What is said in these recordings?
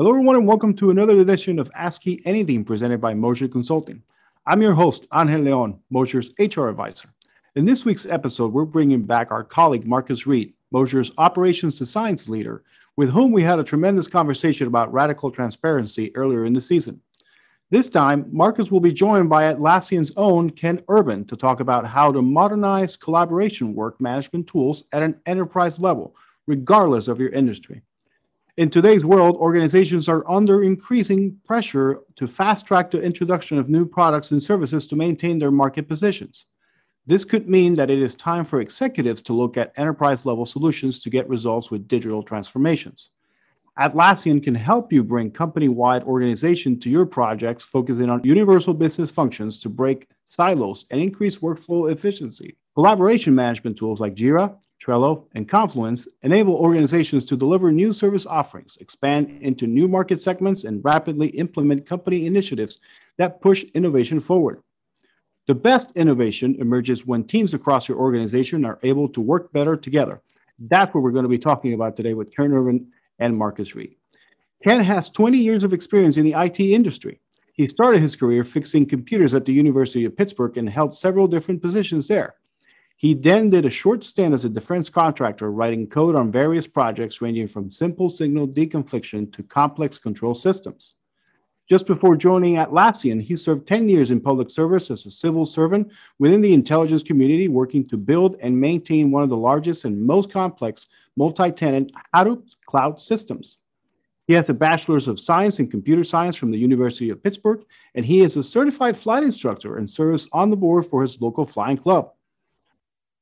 Hello, everyone, and welcome to another edition of ASCII Anything presented by Moser Consulting. I'm your host, Angel Leon, Moser's HR advisor. In this week's episode, we're bringing back our colleague, Marcus Reed, Moser's operations design leader, with whom we had a tremendous conversation about radical transparency earlier in the season. This time, Marcus will be joined by Atlassian's own Ken Urban to talk about how to modernize collaboration work management tools at an enterprise level, regardless of your industry. In today's world, organizations are under increasing pressure to fast track the introduction of new products and services to maintain their market positions. This could mean that it is time for executives to look at enterprise level solutions to get results with digital transformations. Atlassian can help you bring company wide organization to your projects, focusing on universal business functions to break silos and increase workflow efficiency. Collaboration management tools like Jira, Trello, and Confluence enable organizations to deliver new service offerings, expand into new market segments, and rapidly implement company initiatives that push innovation forward. The best innovation emerges when teams across your organization are able to work better together. That's what we're going to be talking about today with Ken Urban and Marcus Reed. Ken has 20 years of experience in the IT industry. He started his career fixing computers at the University of Pittsburgh and held several different positions there. He then did a short stint as a defense contractor, writing code on various projects ranging from simple signal deconfliction to complex control systems. Just before joining Atlassian, he served 10 years in public service as a civil servant within the intelligence community, working to build and maintain one of the largest and most complex multi tenant Hadoop cloud systems. He has a bachelor's of science in computer science from the University of Pittsburgh, and he is a certified flight instructor and serves on the board for his local flying club.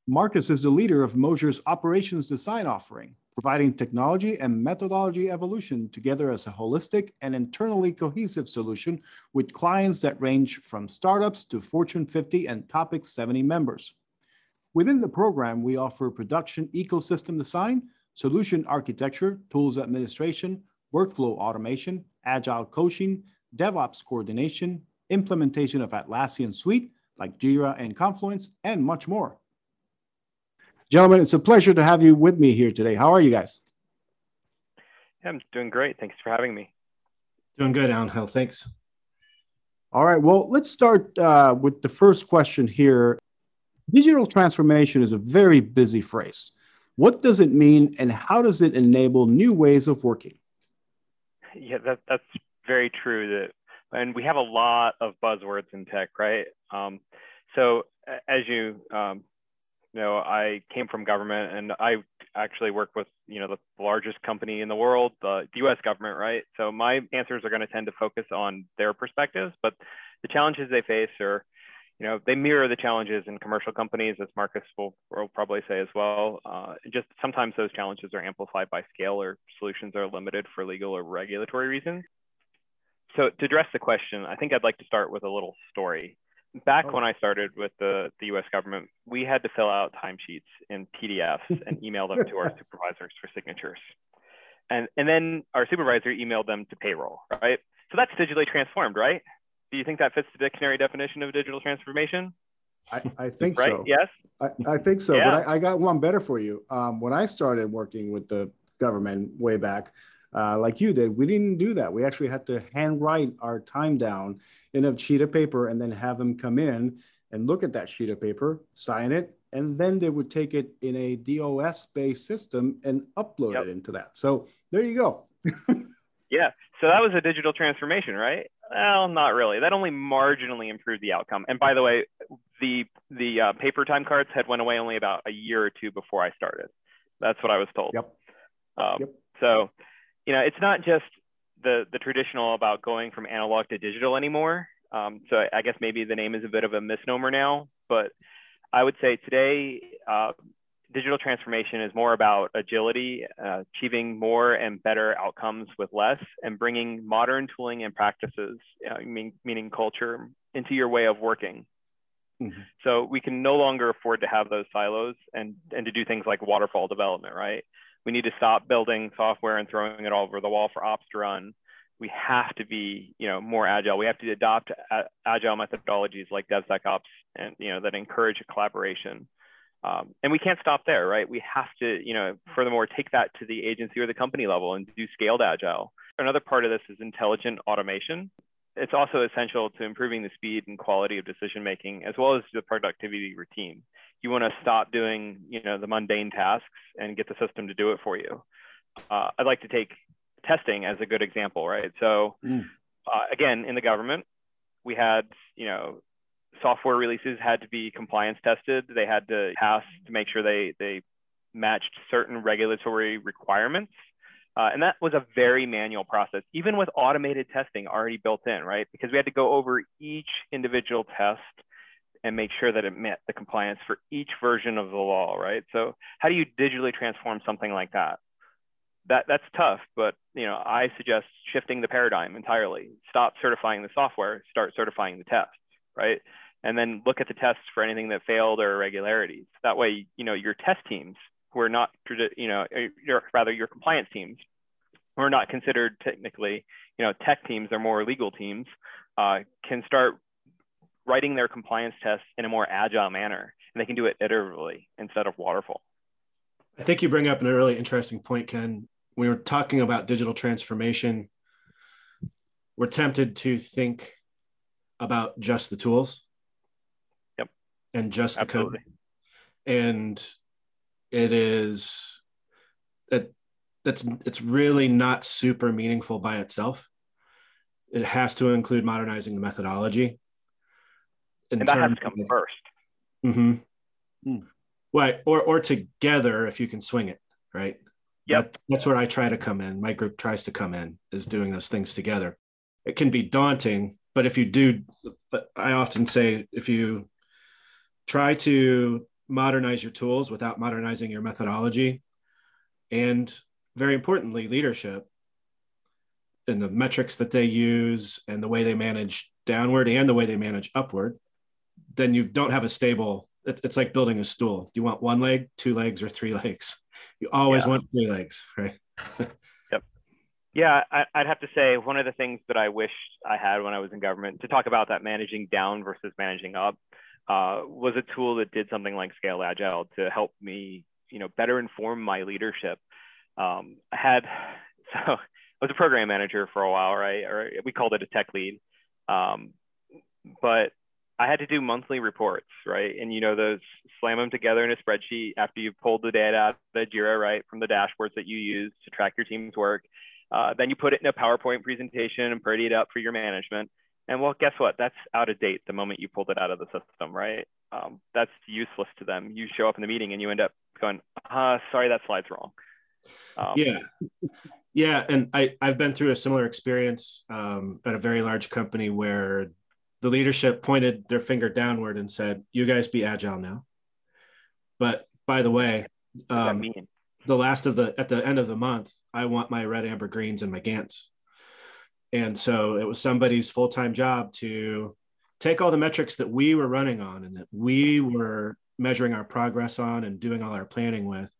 Marcus is the leader of Moser's operations design offering, providing technology and methodology evolution together as a holistic and internally cohesive solution with clients that range from startups to Fortune 50 and Topic 70 members. Within the program, we offer production ecosystem design, solution architecture, tools administration, workflow automation, agile coaching, DevOps coordination, implementation of Atlassian Suite like Jira and Confluence, and much more. Gentlemen, it's a pleasure to have you with me here today. How are you guys? Yeah, I'm doing great. Thanks for having me. Doing good, Angel. Thanks. All right. Well, let's start uh, with the first question here. Digital transformation is a very busy phrase. What does it mean, and how does it enable new ways of working? Yeah, that, that's very true. That, and we have a lot of buzzwords in tech, right? Um, so, as you um, you know, I came from government and I actually work with, you know, the largest company in the world, the, the US government, right? So my answers are going to tend to focus on their perspectives, but the challenges they face are, you know, they mirror the challenges in commercial companies, as Marcus will, will probably say as well. Uh, just sometimes those challenges are amplified by scale or solutions are limited for legal or regulatory reasons. So to address the question, I think I'd like to start with a little story back oh. when I started with the, the US government, we had to fill out timesheets in PDFs and email them to our supervisors for signatures. And, and then our supervisor emailed them to payroll, right? So that's digitally transformed, right? Do you think that fits the dictionary definition of digital transformation? I, I think right? so. Yes. I, I think so. Yeah. But I, I, got one better for you. Um, when I started working with the government way back, uh, like you did. We didn't do that. We actually had to handwrite our time down a sheet of paper and then have them come in and look at that sheet of paper, sign it, and then they would take it in a DOS based system and upload yep. it into that. So there you go. yeah. So that was a digital transformation, right? Well, not really. That only marginally improved the outcome. And by the way, the the uh, paper time cards had went away only about a year or two before I started. That's what I was told. Yep. Um, yep. So you know, it's not just the the traditional about going from analog to digital anymore. Um, so I, I, guess maybe the name is a bit of a misnomer now, but I would say today uh, digital transformation is more about agility, uh, achieving more and better outcomes with less, and bringing modern tooling and practices, uh, mean, meaning culture, into your way of working. Mm-hmm. So we can no longer afford to have those silos and and to do things like waterfall development, right? We need to stop building software and throwing it all over the wall for ops to run. We have to be, you know, more agile. We have to adopt agile methodologies like DevSecOps and you know that encourage collaboration. Um, and we can't stop there, right? We have to, you know, furthermore, take that to the agency or the company level and do scaled agile. another part of this is intelligent automation. It's also essential to improving the speed and quality of decision making, as well as the productivity of your team. You want to stop doing, you know, the mundane tasks and get the system to do it for you. Uh, I'd like to take testing as a good example, right? So, mm. uh, again, in the government, we had, you know, software releases had to be compliance tested. They had to pass to make sure they they matched certain regulatory requirements. Uh, and that was a very manual process, even with automated testing already built in, right? Because we had to go over each individual test and make sure that it met the compliance for each version of the law, right? So how do you digitally transform something like that? That that's tough, but you know, I suggest shifting the paradigm entirely. Stop certifying the software, start certifying the tests, right? And then look at the tests for anything that failed or irregularities. That way, you know, your test teams who are not, you know, your, rather your compliance teams who are not considered technically, you know, tech teams, they're more legal teams, uh, can start writing their compliance tests in a more agile manner. And they can do it iteratively instead of waterfall. I think you bring up a really interesting point, Ken. When We were talking about digital transformation. We're tempted to think about just the tools. Yep. And just Absolutely. the code. And it is it that's it's really not super meaningful by itself. It has to include modernizing the methodology. and that has to come of, 1st mm-hmm. Hmm. Right. Or or together if you can swing it, right? Yep. That, that's where I try to come in. My group tries to come in is doing those things together. It can be daunting, but if you do, but I often say if you try to modernize your tools without modernizing your methodology, and very importantly, leadership and the metrics that they use and the way they manage downward and the way they manage upward, then you don't have a stable. It's like building a stool. Do you want one leg, two legs, or three legs? You always yeah. want three legs, right? yep. Yeah, I, would have to say one of the things that I wished I had when I was in government to talk about that managing down versus managing up uh, was a tool that did something like Scale Agile to help me, you know, better inform my leadership. Um, I had so I was a program manager for a while, right? Or we called it a tech lead, um, but I had to do monthly reports, right? And you know, those slam them together in a spreadsheet after you've pulled the data out of Jira, right, from the dashboards that you use to track your team's work. Uh, then you put it in a PowerPoint presentation and pretty it up for your management. And well, guess what? That's out of date the moment you pulled it out of the system, right? Um, that's useless to them. You show up in the meeting and you end up going, uh, sorry, that slide's wrong. Um, yeah. Yeah. And I, I've been through a similar experience um, at a very large company where the leadership pointed their finger downward and said, you guys be agile now. But by the way, um, the last of the, at the end of the month, I want my red, amber, greens and my Gantts and so it was somebody's full-time job to take all the metrics that we were running on and that we were measuring our progress on and doing all our planning with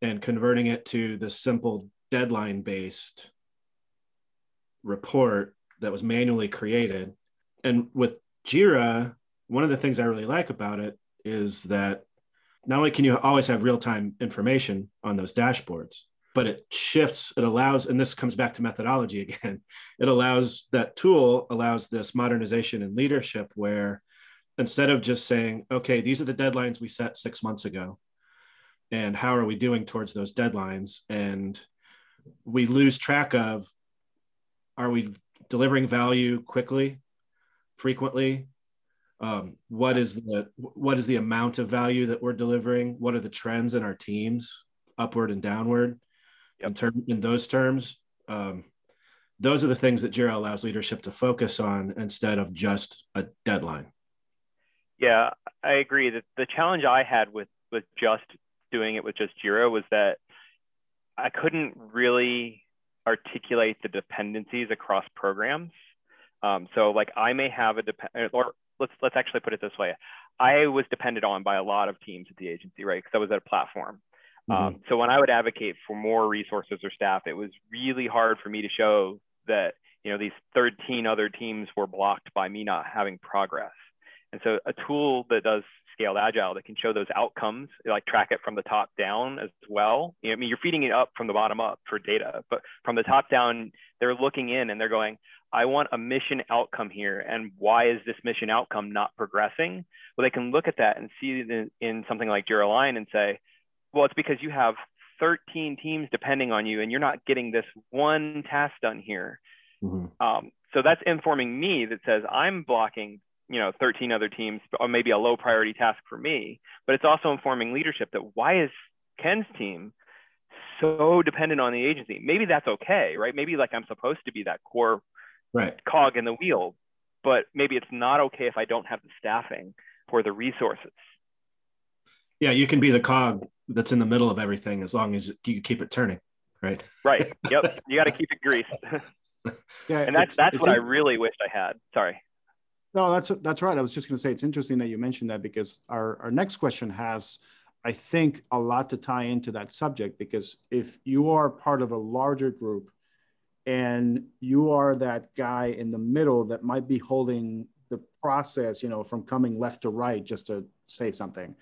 and converting it to the simple deadline based report that was manually created. And with jira one of the things i really like about it is that not only can you always have real-time information on those dashboards but it shifts it allows and this comes back to methodology again it allows that tool allows this modernization and leadership where instead of just saying okay these are the deadlines we set six months ago and how are we doing towards those deadlines? And we lose track of are we delivering value quickly frequently? Um, what is the what is the amount of value that we're delivering? What are the trends in our teams upward and downward yep. in term in those terms. Um, those are the things that Jira allows leadership to focus on instead of just a deadline. Yeah, I agree. that the challenge I had with with just doing it with just Jira was that I couldn't really articulate the dependencies across programs. Um, so like I may have a depend or let's let's actually put it this way. I was depended on by a lot of teams at the agency, right? Because I was at a platform. Mm-hmm. Um, so when I would advocate for more resources or staff, it was really hard for me to show that you know these 13 other teams were blocked by me not having progress. And so a tool that does scaled agile that can show those outcomes, like track it from the top down as well. You know, I mean, you're feeding it up from the bottom up for data, but from the top down, they're looking in and they're going, I want a mission outcome here. And why is this mission outcome not progressing? Well, they can look at that and see in, in something like Jira Align and say, well, it's because you have 13 teams depending on you and you're not getting this one task done here. Mm-hmm. Um, so that's informing me that says I'm blocking you know 13 other teams or maybe a low priority task for me but it's also informing leadership that why is ken's team so dependent on the agency maybe that's okay right maybe like i'm supposed to be that core right. cog in the wheel but maybe it's not okay if i don't have the staffing or the resources yeah you can be the cog that's in the middle of everything as long as you keep it turning right? Right. Yep. You got to keep it greased. Yeah and that's that's what i really wished i had. Sorry. No, that's that's right. I was just going to say it's interesting that you mentioned that because our our next question has, I think, a lot to tie into that subject because if you are part of a larger group, and you are that guy in the middle that might be holding the process, you know, from coming left to right, just to say something,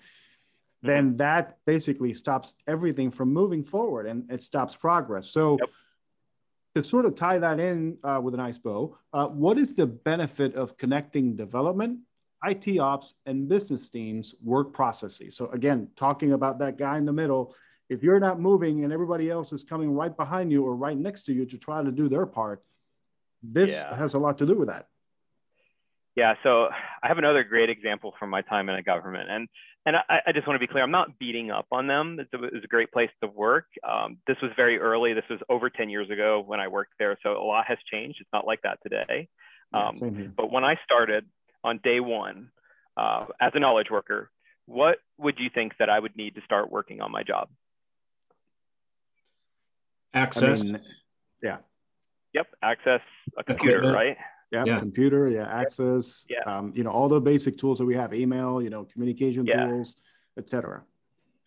then that basically stops everything from moving forward and it stops progress. So. Yep to sort of tie that in uh, with a nice bow, uh, what is the benefit of connecting development, IT ops, and business teams work processes? So again, talking about that guy in the middle, if you're not moving and everybody else is coming right behind you or right next to you to try to do their part, this yeah. has a lot to do with that. Yeah, so I have another great example from my time in a government, and and I, I just want to be clear, I'm not beating up on them. It's a, it's a great place to work. Um, this was very early. This was over 10 years ago when I worked there, so a lot has changed. It's not like that today. Um, yeah, but when I started on day one uh, as a knowledge worker, what would you think that I would need to start working on my job? Access. I mean, yeah. Yep, access a computer, Equipment. right? Yeah, yeah. computer, yeah, access, yeah. Um, you know, all the basic tools that we have, email, you know, communication yeah. tools, etc.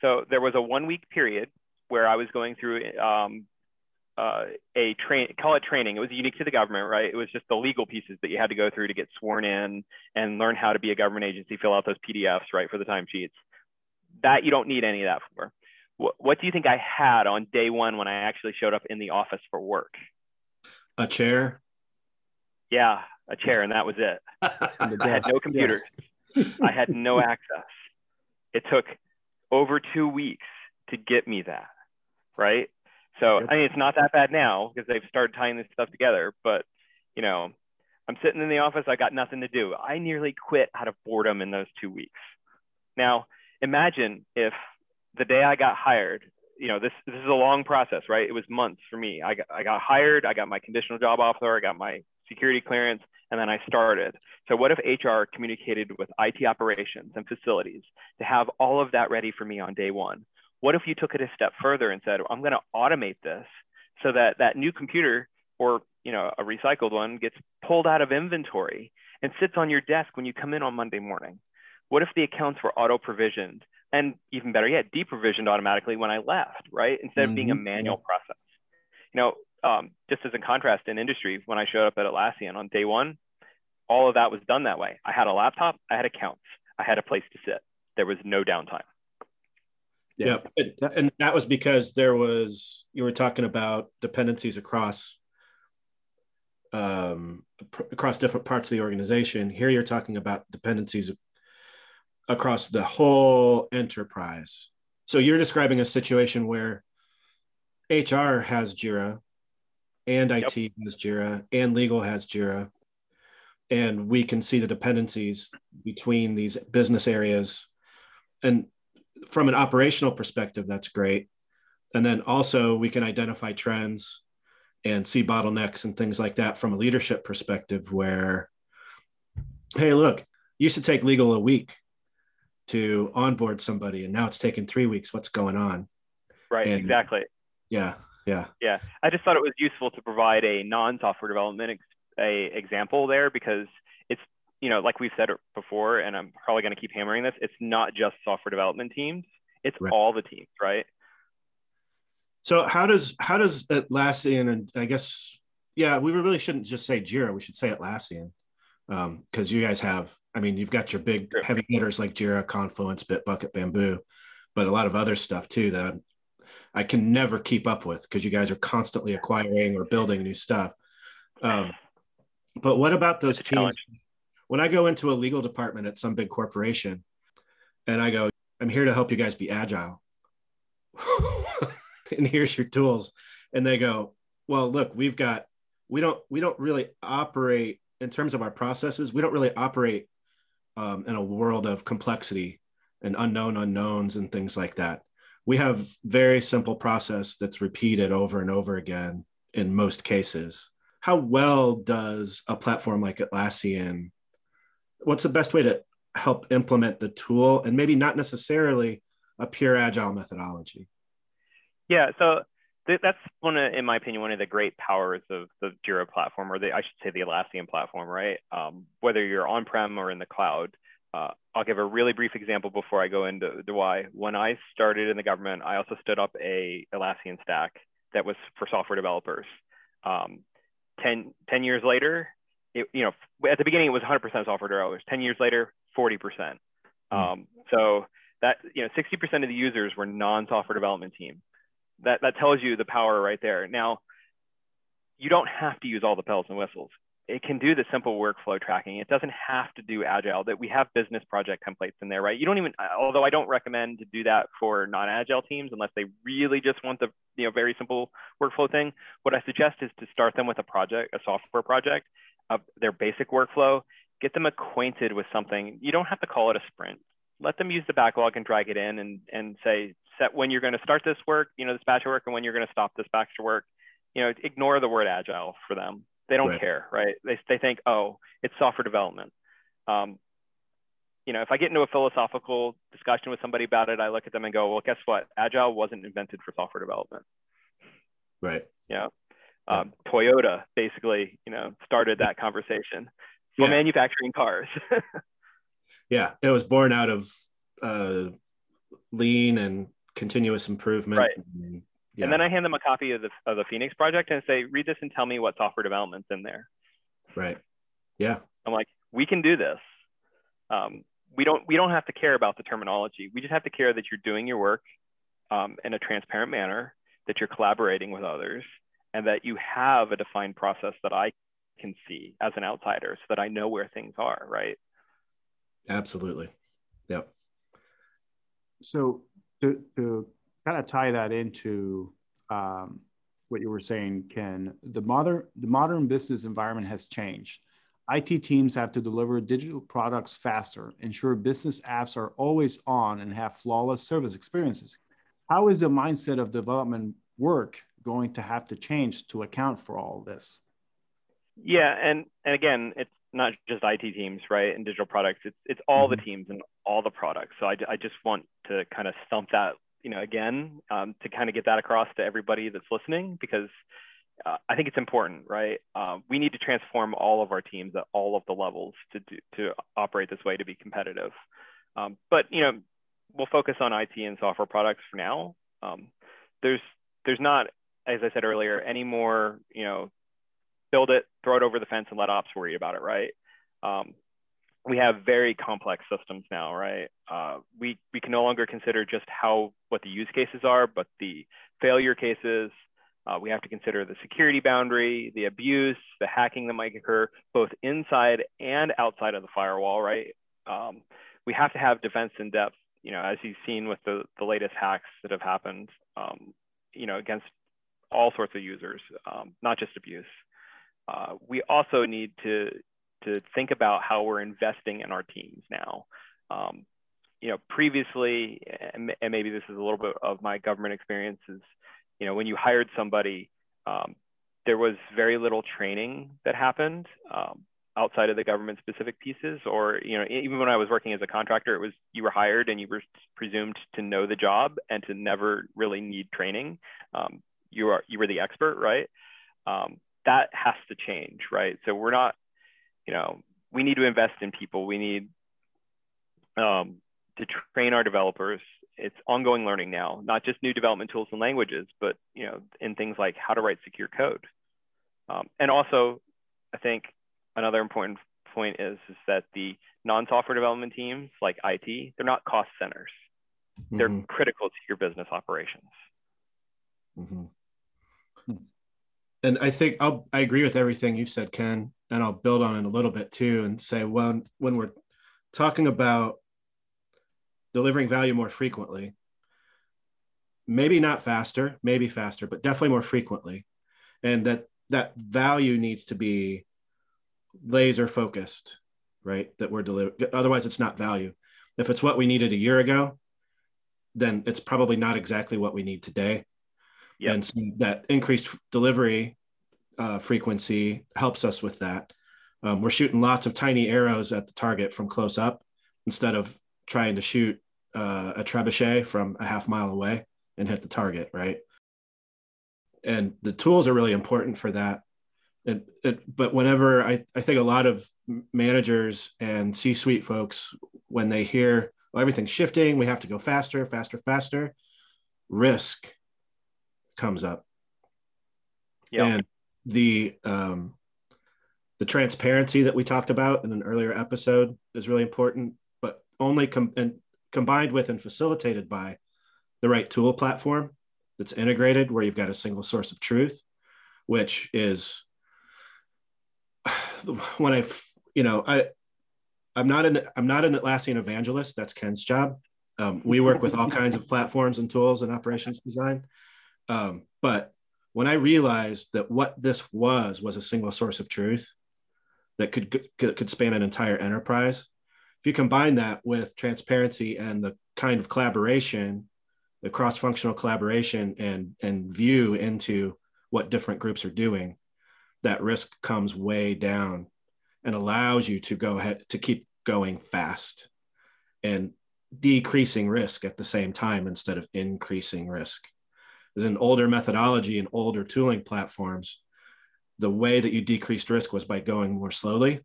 So there was a one week period where I was going through um, uh, a train, call it training. It was unique to the government, right? It was just the legal pieces that you had to go through to get sworn in and learn how to be a government agency, fill out those PDFs, right, for the timesheets. That you don't need any of that for. What, what do you think I had on day one when I actually showed up in the office for work? A chair, yeah, a chair, and that was it. I had no computer. Yes. I had no access. It took over two weeks to get me that, right? So yep. I mean, it's not that bad now because they've started tying this stuff together. But you know, I'm sitting in the office. I got nothing to do. I nearly quit out of boredom in those two weeks. Now, imagine if the day I got hired, you know, this this is a long process, right? It was months for me. I got I got hired. I got my conditional job offer. I got my security clearance, and then I started. So what if HR communicated with IT operations and facilities to have all of that ready for me on day one? What if you took it a step further and said, I'm going to automate this so that that new computer or you know a recycled one gets pulled out of inventory and sits on your desk when you come in on Monday morning? What if the accounts were auto provisioned and even better yet, deprovisioned automatically when I left, right? Instead mm-hmm. of being a mm-hmm. manual process. You know, um, just as a contrast in industry, when I showed up at Atlassian on day one, all of that was done that way. I had a laptop, I had accounts, I had a place to sit. There was no downtime. Yeah. yeah. And that was because there was, you were talking about dependencies across um, across different parts of the organization. Here you're talking about dependencies across the whole enterprise. So you're describing a situation where HR has Jira, and IT yep. has Jira, and legal has Jira. And we can see the dependencies between these business areas. And from an operational perspective, that's great. And then also we can identify trends and see bottlenecks and things like that from a leadership perspective where, hey, look, used to take legal a week to onboard somebody and now it's taken three weeks. What's going on? Right, and, exactly. Yeah. Yeah. Yeah. I just thought it was useful to provide a non-software development ex- a example there because it's you know like we've said before, and I'm probably going to keep hammering this. It's not just software development teams; it's right. all the teams, right? So how does how does Atlassian and I guess yeah we really shouldn't just say Jira we should say Atlassian because um, you guys have, I mean, you've got your big heavy hitters like Jira, Confluence, Bitbucket, Bamboo, but a lot of other stuff too that I'm, I can never keep up with because you guys are constantly acquiring or building new stuff. Um, but what about those teams? When I go into a legal department at some big corporation and I go, I'm here to help you guys be agile. and here's your tools. And they go, well, look, we've got, we don't, we don't really operate in terms of our processes, we don't really operate um, in a world of complexity and unknown unknowns and things like that. We have very simple process that's repeated over and over again in most cases. How well does a platform like Atlassian, what's the best way to help implement the tool and maybe not necessarily a pure agile methodology? Yeah, so th- that's one of, in my opinion, one of the great powers of the Jira platform, or the, I should say the Atlassian platform, right? Um, whether you're on-prem or in the cloud. Uh, I'll give a really brief example before I go into the why. When I started in the government, I also stood up a Atlassian stack that was for software developers. Um, 10, 10 years later, it, you know, at the beginning it was 100% software developers. 10 years later, 40%. Hmm. Um, so that, you know, 60% of the users were non-software development team that that tells you the power right there. Now, you don't have to use all the bells and whistles. It can do the simple workflow tracking. It doesn't have to do agile. That we have business project templates in there, right? You don't even, although I don't recommend to do that for non-agile teams unless they really just want the you know very simple workflow thing. What I suggest is to start them with a project, a software project, of their basic workflow. Get them acquainted with something. You don't have to call it a sprint. Let them use the backlog and drag it in and and say set when you're going to start this work, you know, this batch of work, and when you're going to stop this batch of work. You know, ignore the word agile for them. They don't right. care, right? They, they think, oh, it's software development. Um, you know, if I get into a philosophical discussion with somebody about it, I look at them and go, well, guess what? Agile wasn't invented for software development. Right. Yeah. Um, Toyota basically, you know, started that conversation for yeah. manufacturing cars. yeah, it was born out of uh, lean and continuous improvement. Right. And, yeah. and then I hand them a copy of the, of the Phoenix project and say, read this and tell me what software development's in there. Right. Yeah. I'm like, we can do this. Um, we don't we don't have to care about the terminology. We just have to care that you're doing your work um, in a transparent manner, that you're collaborating with others, and that you have a defined process that I can see as an outsider, so that I know where things are. Right. Absolutely. Yep. So to, to kind of tie that into um, what you were saying, Ken, the modern the modern business environment has changed. IT teams have to deliver digital products faster, ensure business apps are always on, and have flawless service experiences. How is the mindset of development work going to have to change to account for all this? Yeah, and and again, it's not just IT teams, right? And digital products, it's it's all mm-hmm. the teams and all the products. So I, I just want to kind of stump that, you know, again, um, to kind of get that across to everybody that's listening, because uh, I think it's important, right? Uh, we need to transform all of our teams at all of the levels to do, to operate this way to be competitive. Um, but you know, we'll focus on IT and software products for now. Um, there's there's not, as I said earlier, any more you know, build it, throw it over the fence, and let ops worry about it, right? Um, we have very complex systems now, right? Uh, we, we can no longer consider just how what the use cases are, but the failure cases. Uh, we have to consider the security boundary, the abuse, the hacking that might occur both inside and outside of the firewall, right? Um, we have to have defense in depth, you know, as you've seen with the, the latest hacks that have happened, um, you know, against all sorts of users, um, not just abuse. Uh, we also need to to think about how we're investing in our teams now. Um, you know, previously, and, and, maybe this is a little bit of my government experiences, you know, when you hired somebody, um, there was very little training that happened um, outside of the government specific pieces or you know even when i was working as a contractor it was you were hired and you were presumed to know the job and to never really need training. Um, you are you were the expert right? Um, that has to change right? So we're not you know, we need to invest in people. We need um, to train our developers. It's ongoing learning now, not just new development tools and languages, but you know, in things like how to write secure code. Um, and also, I think another important point is is that the non-software development teams like IT, they're not cost centers. They're mm-hmm. critical to your business operations. Mm-hmm. And I think I'll, I agree with everything you've said, Ken, and I'll build on it a little bit too and say, well, when we're talking about delivering value more frequently, maybe not faster, maybe faster, but definitely more frequently. And that that value needs to be laser focused, right? That we're delivering. Otherwise, it's not value. If it's what we needed a year ago, then it's probably not exactly what we need today. Yep. And so that increased delivery uh, frequency helps us with that. Um, we're shooting lots of tiny arrows at the target from close up instead of trying to shoot uh, a trebuchet from a half mile away and hit the target, right? And the tools are really important for that. It, it, but whenever I, I think a lot of managers and C suite folks, when they hear well, everything's shifting, we have to go faster, faster, faster, risk comes up. Yeah. And the, um, the transparency that we talked about in an earlier episode is really important, but only com- and combined with and facilitated by the right tool platform that's integrated where you've got a single source of truth, which is when I, you know, I, I'm not an I'm not an Atlassian evangelist. That's Ken's job. Um, we work with all kinds of platforms and tools and operations design. Um, but when I realized that what this was was a single source of truth that could, could could span an entire enterprise, if you combine that with transparency and the kind of collaboration, the cross-functional collaboration and and view into what different groups are doing, that risk comes way down and allows you to go ahead to keep going fast and decreasing risk at the same time instead of increasing risk. As an older methodology and older tooling platforms, the way that you decreased risk was by going more slowly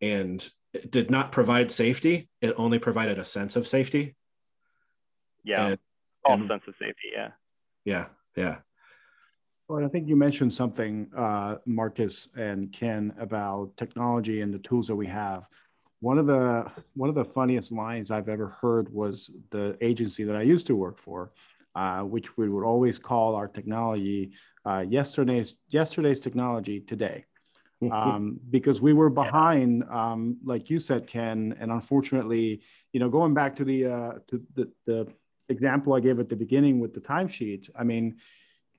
and it did not provide safety. It only provided a sense of safety. Yeah. And, False sense of safety. Yeah. Yeah. Yeah. Well, I think you mentioned something, uh, Marcus and Ken, about technology and the tools that we have. One of the one of the funniest lines I've ever heard was the agency that I used to work for, uh, which we would always call our technology uh, yesterday's yesterday's technology today, um, because we were behind, um, like you said, Ken, and unfortunately, you know, going back to the uh, to the, the example I gave at the beginning with the timesheet, I mean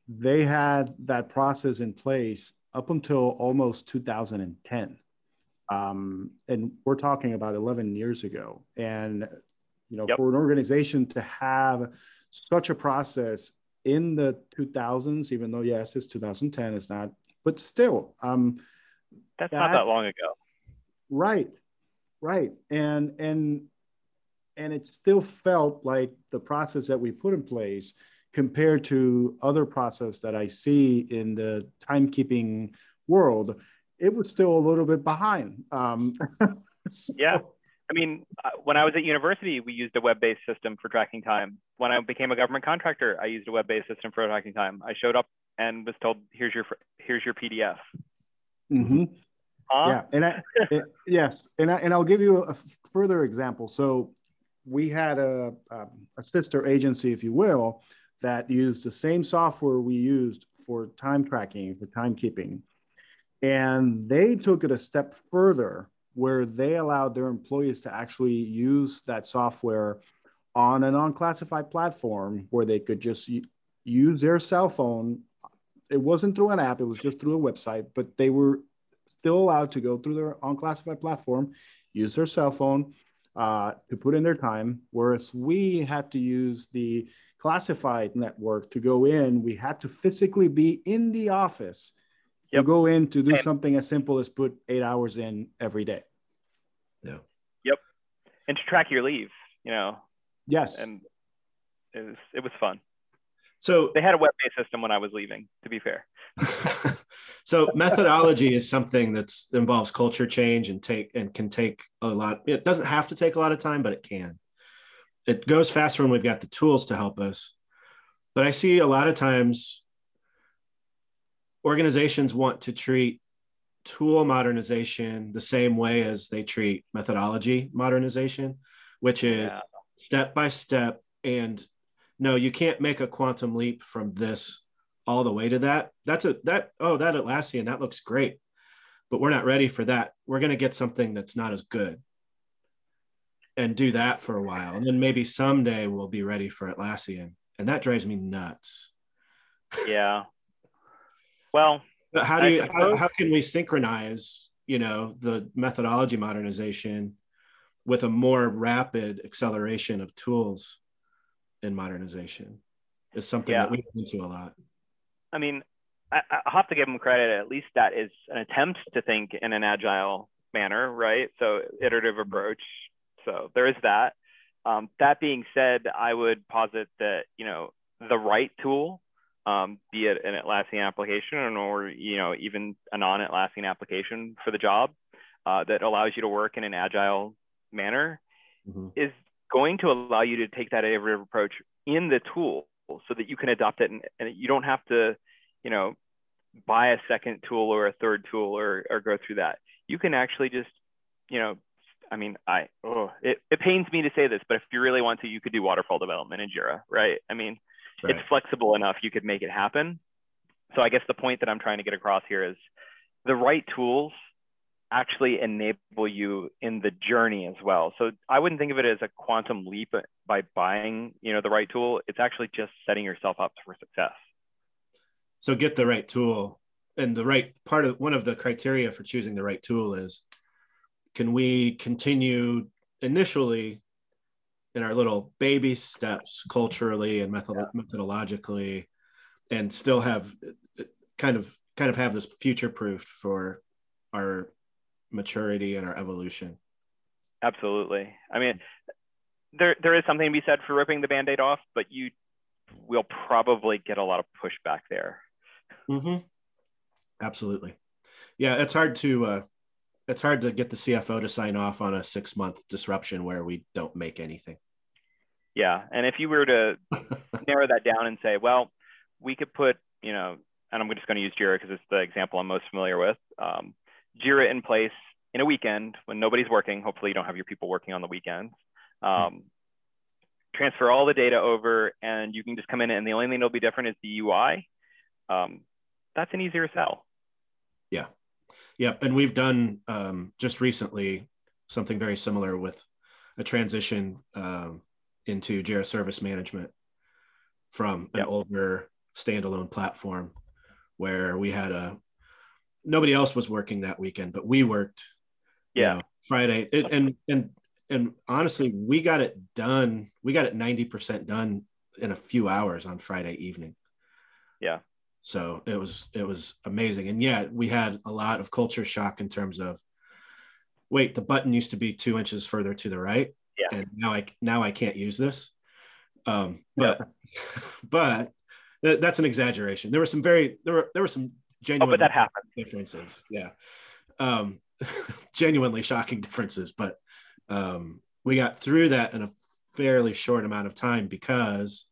they had that process in place up until almost 2010. Um, and we're talking about 11 years ago. And, you know, yep. for an organization to have such a process in the 2000s, even though, yes, it's 2010, it's not, but still. Um, That's that, not that long ago. Right, right. And, and, and it still felt like the process that we put in place compared to other process that I see in the timekeeping world, it was still a little bit behind. Um, so. Yeah. I mean, uh, when I was at university, we used a web-based system for tracking time. When I became a government contractor, I used a web-based system for tracking time. I showed up and was told, "Here's your here's your PDF." Mm-hmm. Huh? Yeah, and I, it, yes, and I, and I'll give you a further example. So we had a, um, a sister agency, if you will, that used the same software we used for time tracking, for timekeeping. And they took it a step further where they allowed their employees to actually use that software on an unclassified platform where they could just use their cell phone. It wasn't through an app, it was just through a website, but they were still allowed to go through their unclassified platform, use their cell phone uh, to put in their time. Whereas we had to use the classified network to go in, we had to physically be in the office yep. to go in to do and, something as simple as put eight hours in every day. Yeah. Yep. And to track your leave, you know. Yes. And it was it was fun. So they had a web-based system when I was leaving, to be fair. so methodology is something that involves culture change and take and can take a lot. It doesn't have to take a lot of time, but it can it goes faster when we've got the tools to help us. But I see a lot of times organizations want to treat tool modernization the same way as they treat methodology modernization, which is yeah. step by step. And no, you can't make a quantum leap from this all the way to that. That's a that oh that Atlassian that looks great, but we're not ready for that. We're going to get something that's not as good and do that for a while, and then maybe someday we'll be ready for Atlassian, and that drives me nuts. Yeah. Well, but how do you how, how can we synchronize you know the methodology modernization with a more rapid acceleration of tools in modernization is something yeah. that we get into a lot. I mean, I, I have to give them credit. At least that is an attempt to think in an agile manner, right? So iterative mm-hmm. approach. So there is that. Um, that being said, I would posit that you know the right tool um, be it an Atlassian application or you know even a non-Atlassian application for the job uh, that allows you to work in an agile manner mm-hmm. is going to allow you to take that iterative approach in the tool so that you can adopt it and, and you don't have to you know buy a second tool or a third tool or, or go through that you can actually just you know I mean, I oh, it, it pains me to say this, but if you really want to, you could do waterfall development in Jira, right? I mean, right. it's flexible enough you could make it happen. So i guess the point that i'm trying to get across here is the right tools actually enable you in the journey as well. So i wouldn't think of it as a quantum leap by buying you know the right tool. It's actually just setting yourself up for success. So get the right tool and the right part of one of the criteria for choosing the right tool is can we continue initially in our little baby steps culturally and method- yeah. methodologically and still have kind of kind of have this future proofed for our maturity and our evolution absolutely i mean there there is something to be said for ripping the band-aid off but you will probably get a lot of pushback there mm-hmm. absolutely yeah it's hard to uh, it's hard to get the CFO to sign off on a six month disruption where we don't make anything. Yeah. And if you were to narrow that down and say, well, we could put, you know, and I'm just going to use Jira because it's the example I'm most familiar with. Um, Jira in place in a weekend when nobody's working. Hopefully, you don't have your people working on the weekends. Um, transfer all the data over, and you can just come in, and the only thing that'll be different is the UI. Um, that's an easier sell. Yeah. Yeah, and we've done um, just recently something very similar with a transition um, into Jira Service Management from an yep. older standalone platform where we had a nobody else was working that weekend, but we worked. Yeah, you know, Friday, it, and and and honestly, we got it done. We got it ninety percent done in a few hours on Friday evening. Yeah, so it was it was amazing, and yeah, we had a lot of culture shock in terms of, wait, the button used to be two inches further to the right, yeah. and now I now I can't use this. Um, but yeah. but th- that's an exaggeration. There were some very there were there were some genuine oh, but that happened. differences. Yeah, um, genuinely shocking differences, but um, we got through that in a fairly short amount of time because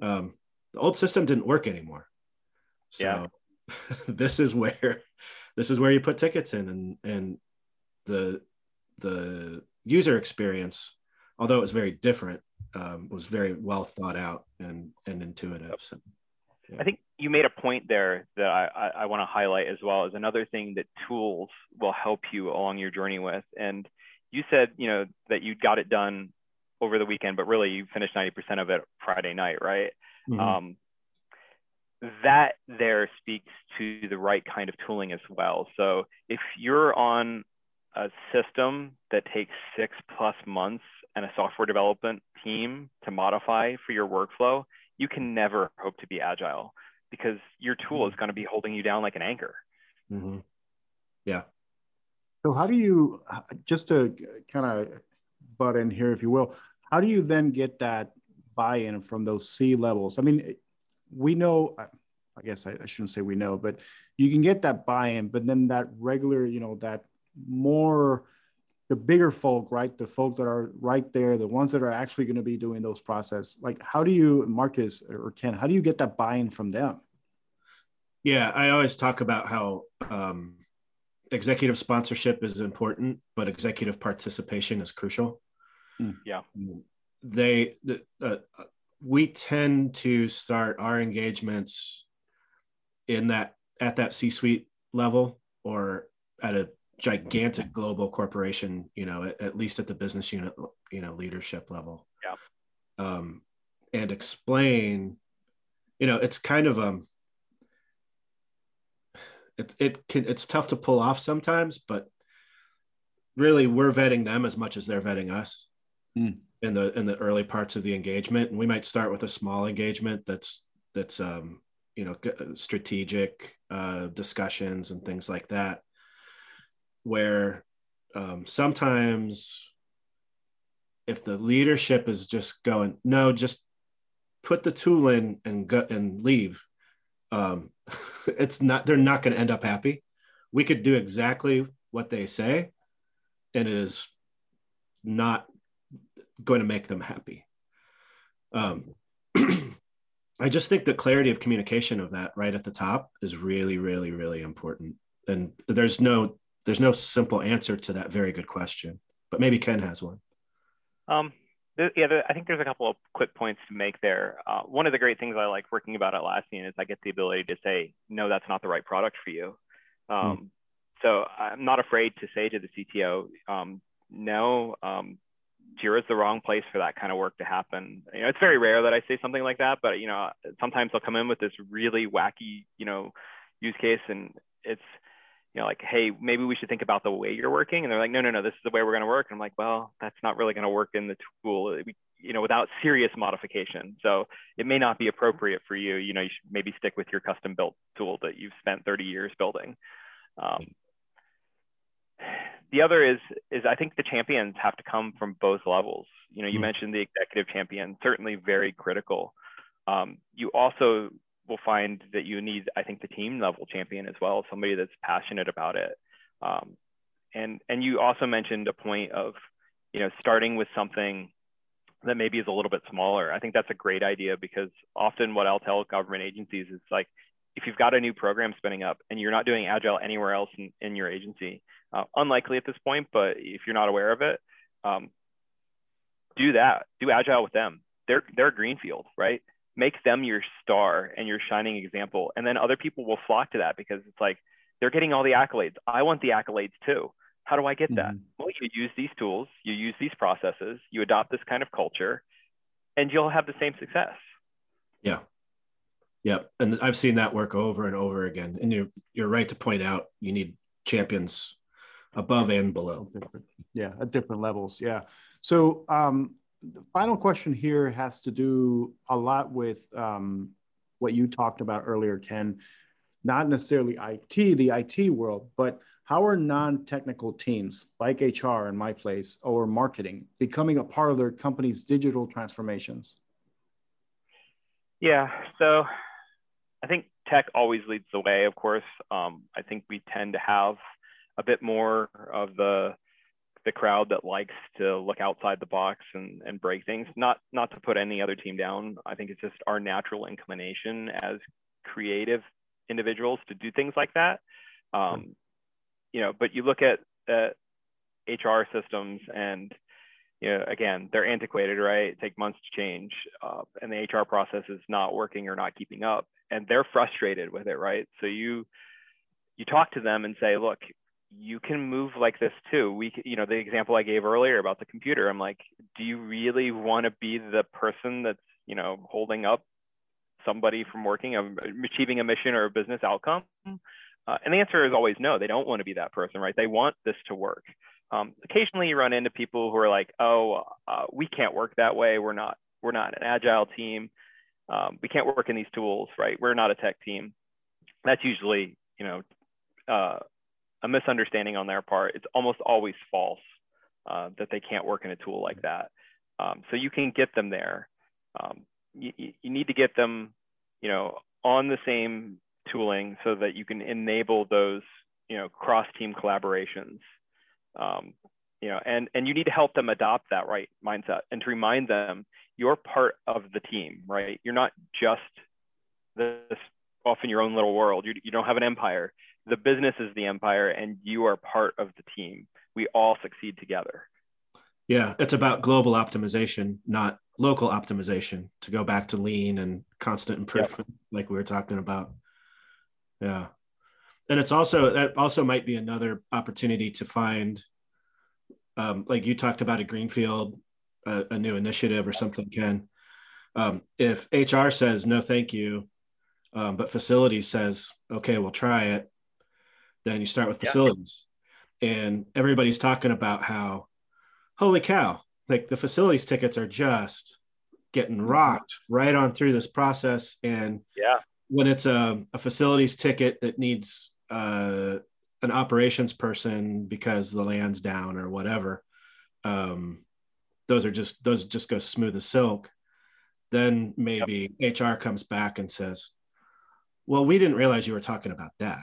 um, the old system didn't work anymore. So yeah. this is where this is where you put tickets in and and the the user experience, although it was very different, um, was very well thought out and and intuitive. So, yeah. I think you made a point there that I, I, I want to highlight as well as another thing that tools will help you along your journey with. And you said, you know, that you got it done over the weekend, but really you finished 90% of it Friday night, right? Mm-hmm. Um, that there speaks to the right kind of tooling as well. So if you're on a system that takes six plus months and a software development team to modify for your workflow, you can never hope to be agile because your tool is mm-hmm. going to be holding you down like an anchor. Mm-hmm. Yeah. So, how do you, just to kind of butt in here, if you will, how do you then get that buy in from those C levels? I mean, we know, I guess I, I shouldn't say we know, but you can get that buy in, but then that regular, you know, that more the bigger folk, right? The folk that are right there, the ones that are actually going to be doing those process. Like, how do you, Marcus or Ken, how do you get that buy-in from them? Yeah, I always talk about how um, executive sponsorship is important, but executive participation is crucial. Mm. Yeah. They, uh, we tend to start our engagements in that at that C-suite level or at a gigantic global corporation, you know, at, at least at the business unit, you know, leadership level. Yeah. Um, and explain, you know, it's kind of um it it can it's tough to pull off sometimes, but really we're vetting them as much as they're vetting us mm. in the in the early parts of the engagement. And we might start with a small engagement that's that's um you know strategic uh, discussions and things like that where um, sometimes if the leadership is just going no just put the tool in and go and leave um, it's not they're not going to end up happy we could do exactly what they say and it is not going to make them happy um, I just think the clarity of communication of that right at the top is really, really, really important. And there's no there's no simple answer to that very good question, but maybe Ken has one. Um, yeah, I think there's a couple of quick points to make there. Uh, one of the great things I like working about Atlassian is I get the ability to say, no, that's not the right product for you. Um, mm. So I'm not afraid to say to the CTO, um, no, um, Jira is the wrong place for that kind of work to happen. You know, it's very rare that I say something like that, but you know, sometimes they'll come in with this really wacky, you know, use case, and it's, you know, like, hey, maybe we should think about the way you're working, and they're like, no, no, no, this is the way we're going to work. And I'm like, well, that's not really going to work in the tool, you know, without serious modification. So it may not be appropriate for you. You know, you should maybe stick with your custom built tool that you've spent 30 years building. Um, the other is is I think the champions have to come from both levels. You know, you mm-hmm. mentioned the executive champion, certainly very critical. Um, you also will find that you need, I think, the team level champion as well, somebody that's passionate about it. Um, and and you also mentioned a point of, you know, starting with something that maybe is a little bit smaller. I think that's a great idea because often what I'll tell government agencies is like, if you've got a new program spinning up and you're not doing agile anywhere else in, in your agency, uh, unlikely at this point, but if you're not aware of it, um, do that. Do agile with them. They're they're greenfield, right? Make them your star and your shining example, and then other people will flock to that because it's like they're getting all the accolades. I want the accolades too. How do I get that? Mm-hmm. Well, you use these tools, you use these processes, you adopt this kind of culture, and you'll have the same success. Yeah. Yep. And I've seen that work over and over again. And you're you're right to point out you need champions above and below. Yeah, at different levels. Yeah. So um, the final question here has to do a lot with um, what you talked about earlier, Ken. Not necessarily IT, the IT world, but how are non-technical teams like HR in my place or marketing becoming a part of their company's digital transformations? Yeah, so I think tech always leads the way. Of course, um, I think we tend to have a bit more of the the crowd that likes to look outside the box and, and break things. Not not to put any other team down. I think it's just our natural inclination as creative individuals to do things like that. Um, you know, but you look at, at HR systems and you know, again, they're antiquated, right? It takes months to change, uh, and the HR process is not working or not keeping up, and they're frustrated with it, right? So you you talk to them and say, look, you can move like this too. We, you know, the example I gave earlier about the computer, I'm like, do you really want to be the person that's, you know, holding up somebody from working, um, achieving a mission or a business outcome? Uh, and the answer is always no. They don't want to be that person, right? They want this to work. Um, occasionally, you run into people who are like, "Oh, uh, we can't work that way. We're not. We're not an agile team. Um, we can't work in these tools, right? We're not a tech team." That's usually, you know, uh, a misunderstanding on their part. It's almost always false uh, that they can't work in a tool like that. Um, so you can get them there. Um, you, you need to get them, you know, on the same tooling so that you can enable those, you know, cross-team collaborations. Um, you know, and and you need to help them adopt that right mindset and to remind them you're part of the team, right? You're not just this off in your own little world. You, you don't have an empire the business is the empire and you are part of the team. We all succeed together. Yeah, it's about global optimization, not local optimization, to go back to lean and constant improvement, yep. like we were talking about. Yeah. And it's also, that also might be another opportunity to find, um, like you talked about a Greenfield, a, a new initiative or something, Ken. Um, if HR says, no, thank you, um, but facilities says, okay, we'll try it, then you start with facilities. Yeah. And everybody's talking about how, holy cow, like the facilities tickets are just getting mm-hmm. rocked right on through this process. And yeah, when it's a, a facilities ticket that needs uh, an operations person because the land's down or whatever, um, those are just those just go smooth as silk. Then maybe yep. HR comes back and says, "Well, we didn't realize you were talking about that.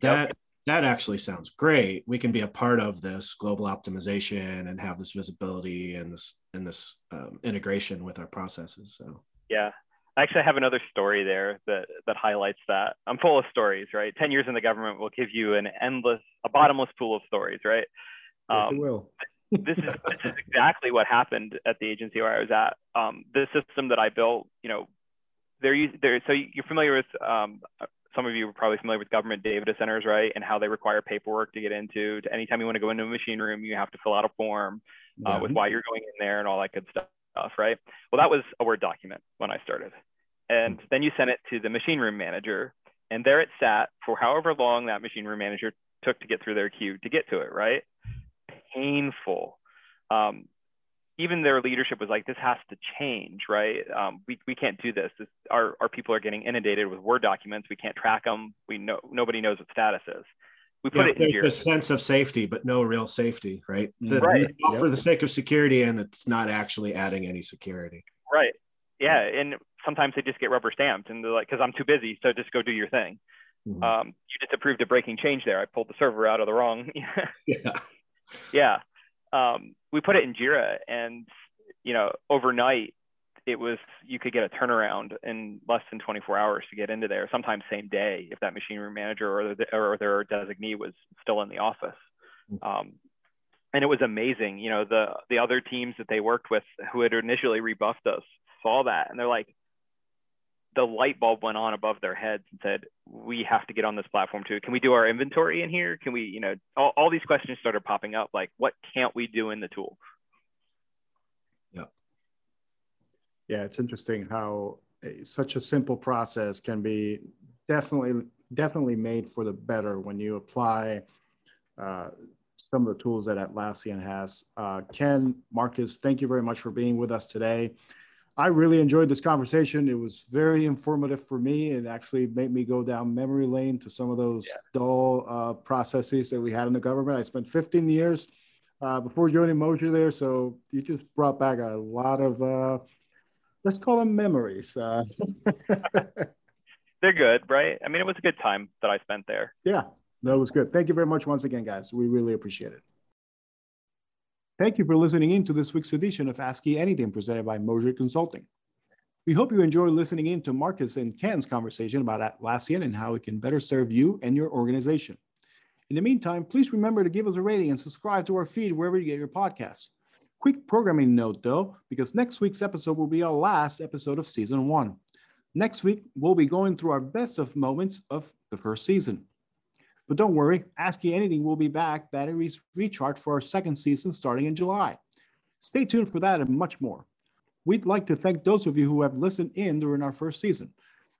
That yep. that actually sounds great. We can be a part of this global optimization and have this visibility and this and this um, integration with our processes." So yeah, I actually have another story there that that highlights that. I'm full of stories, right? Ten years in the government will give you an endless, a bottomless pool of stories, right? Yes, um, it will. this is this is exactly what happened at the agency where I was at. Um, the system that I built, you know, they're there. So you're familiar with um, some of you are probably familiar with government data centers, right? And how they require paperwork to get into. To anytime you want to go into a machine room, you have to fill out a form uh, yeah. with why you're going in there and all that good stuff right? Well, that was a Word document when I started. And hmm. then you sent it to the machine room manager, and there it sat for however long that machine room manager took to get through their queue to get to it, right? Painful. Um, even their leadership was like, this has to change, right? Um, we, we can't do this. this. our, our people are getting inundated with Word documents. We can't track them. We know nobody knows what status is we put yeah, it in here. a sense of safety, but no real safety, right? The, right. For the sake of security, and it's not actually adding any security. Right. Yeah, and sometimes they just get rubber stamped, and they're like, "Because I'm too busy, so just go do your thing." Mm-hmm. Um, you just approved a breaking change there. I pulled the server out of the wrong. yeah. Yeah. Um, we put it in Jira, and you know, overnight it was you could get a turnaround in less than 24 hours to get into there sometimes same day if that machine room manager or, the, or their designee was still in the office mm. um, and it was amazing you know the the other teams that they worked with who had initially rebuffed us saw that and they're like the light bulb went on above their heads and said we have to get on this platform too can we do our inventory in here can we you know all, all these questions started popping up like what can't we do in the tool Yeah, yeah, it's interesting how a, such a simple process can be definitely definitely made for the better when you apply uh, some of the tools that Atlassian has. Uh, Ken, Marcus, thank you very much for being with us today. I really enjoyed this conversation. It was very informative for me. It actually made me go down memory lane to some of those yeah. dull uh, processes that we had in the government. I spent 15 years uh, before joining Moser there, so you just brought back a lot of uh, let's call them memories. Uh, They're good, right? I mean, it was a good time that I spent there. Yeah, no, it was good. Thank you very much once again, guys. We really appreciate it. Thank you for listening in to this week's edition of Me Anything presented by Moser Consulting. We hope you enjoy listening in to Marcus and Ken's conversation about Atlassian and how it can better serve you and your organization. In the meantime, please remember to give us a rating and subscribe to our feed wherever you get your podcasts. Quick programming note though, because next week's episode will be our last episode of season one. Next week, we'll be going through our best of moments of the first season. But don't worry, Ask Me Anything will be back, batteries recharged for our second season starting in July. Stay tuned for that and much more. We'd like to thank those of you who have listened in during our first season.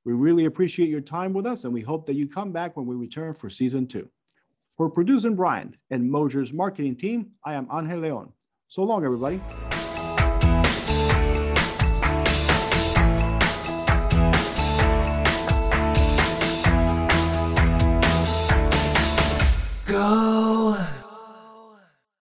We really appreciate your time with us, and we hope that you come back when we return for season two. For producer Brian and Moser's marketing team, I am Angel Leon. So long, everybody. Oh.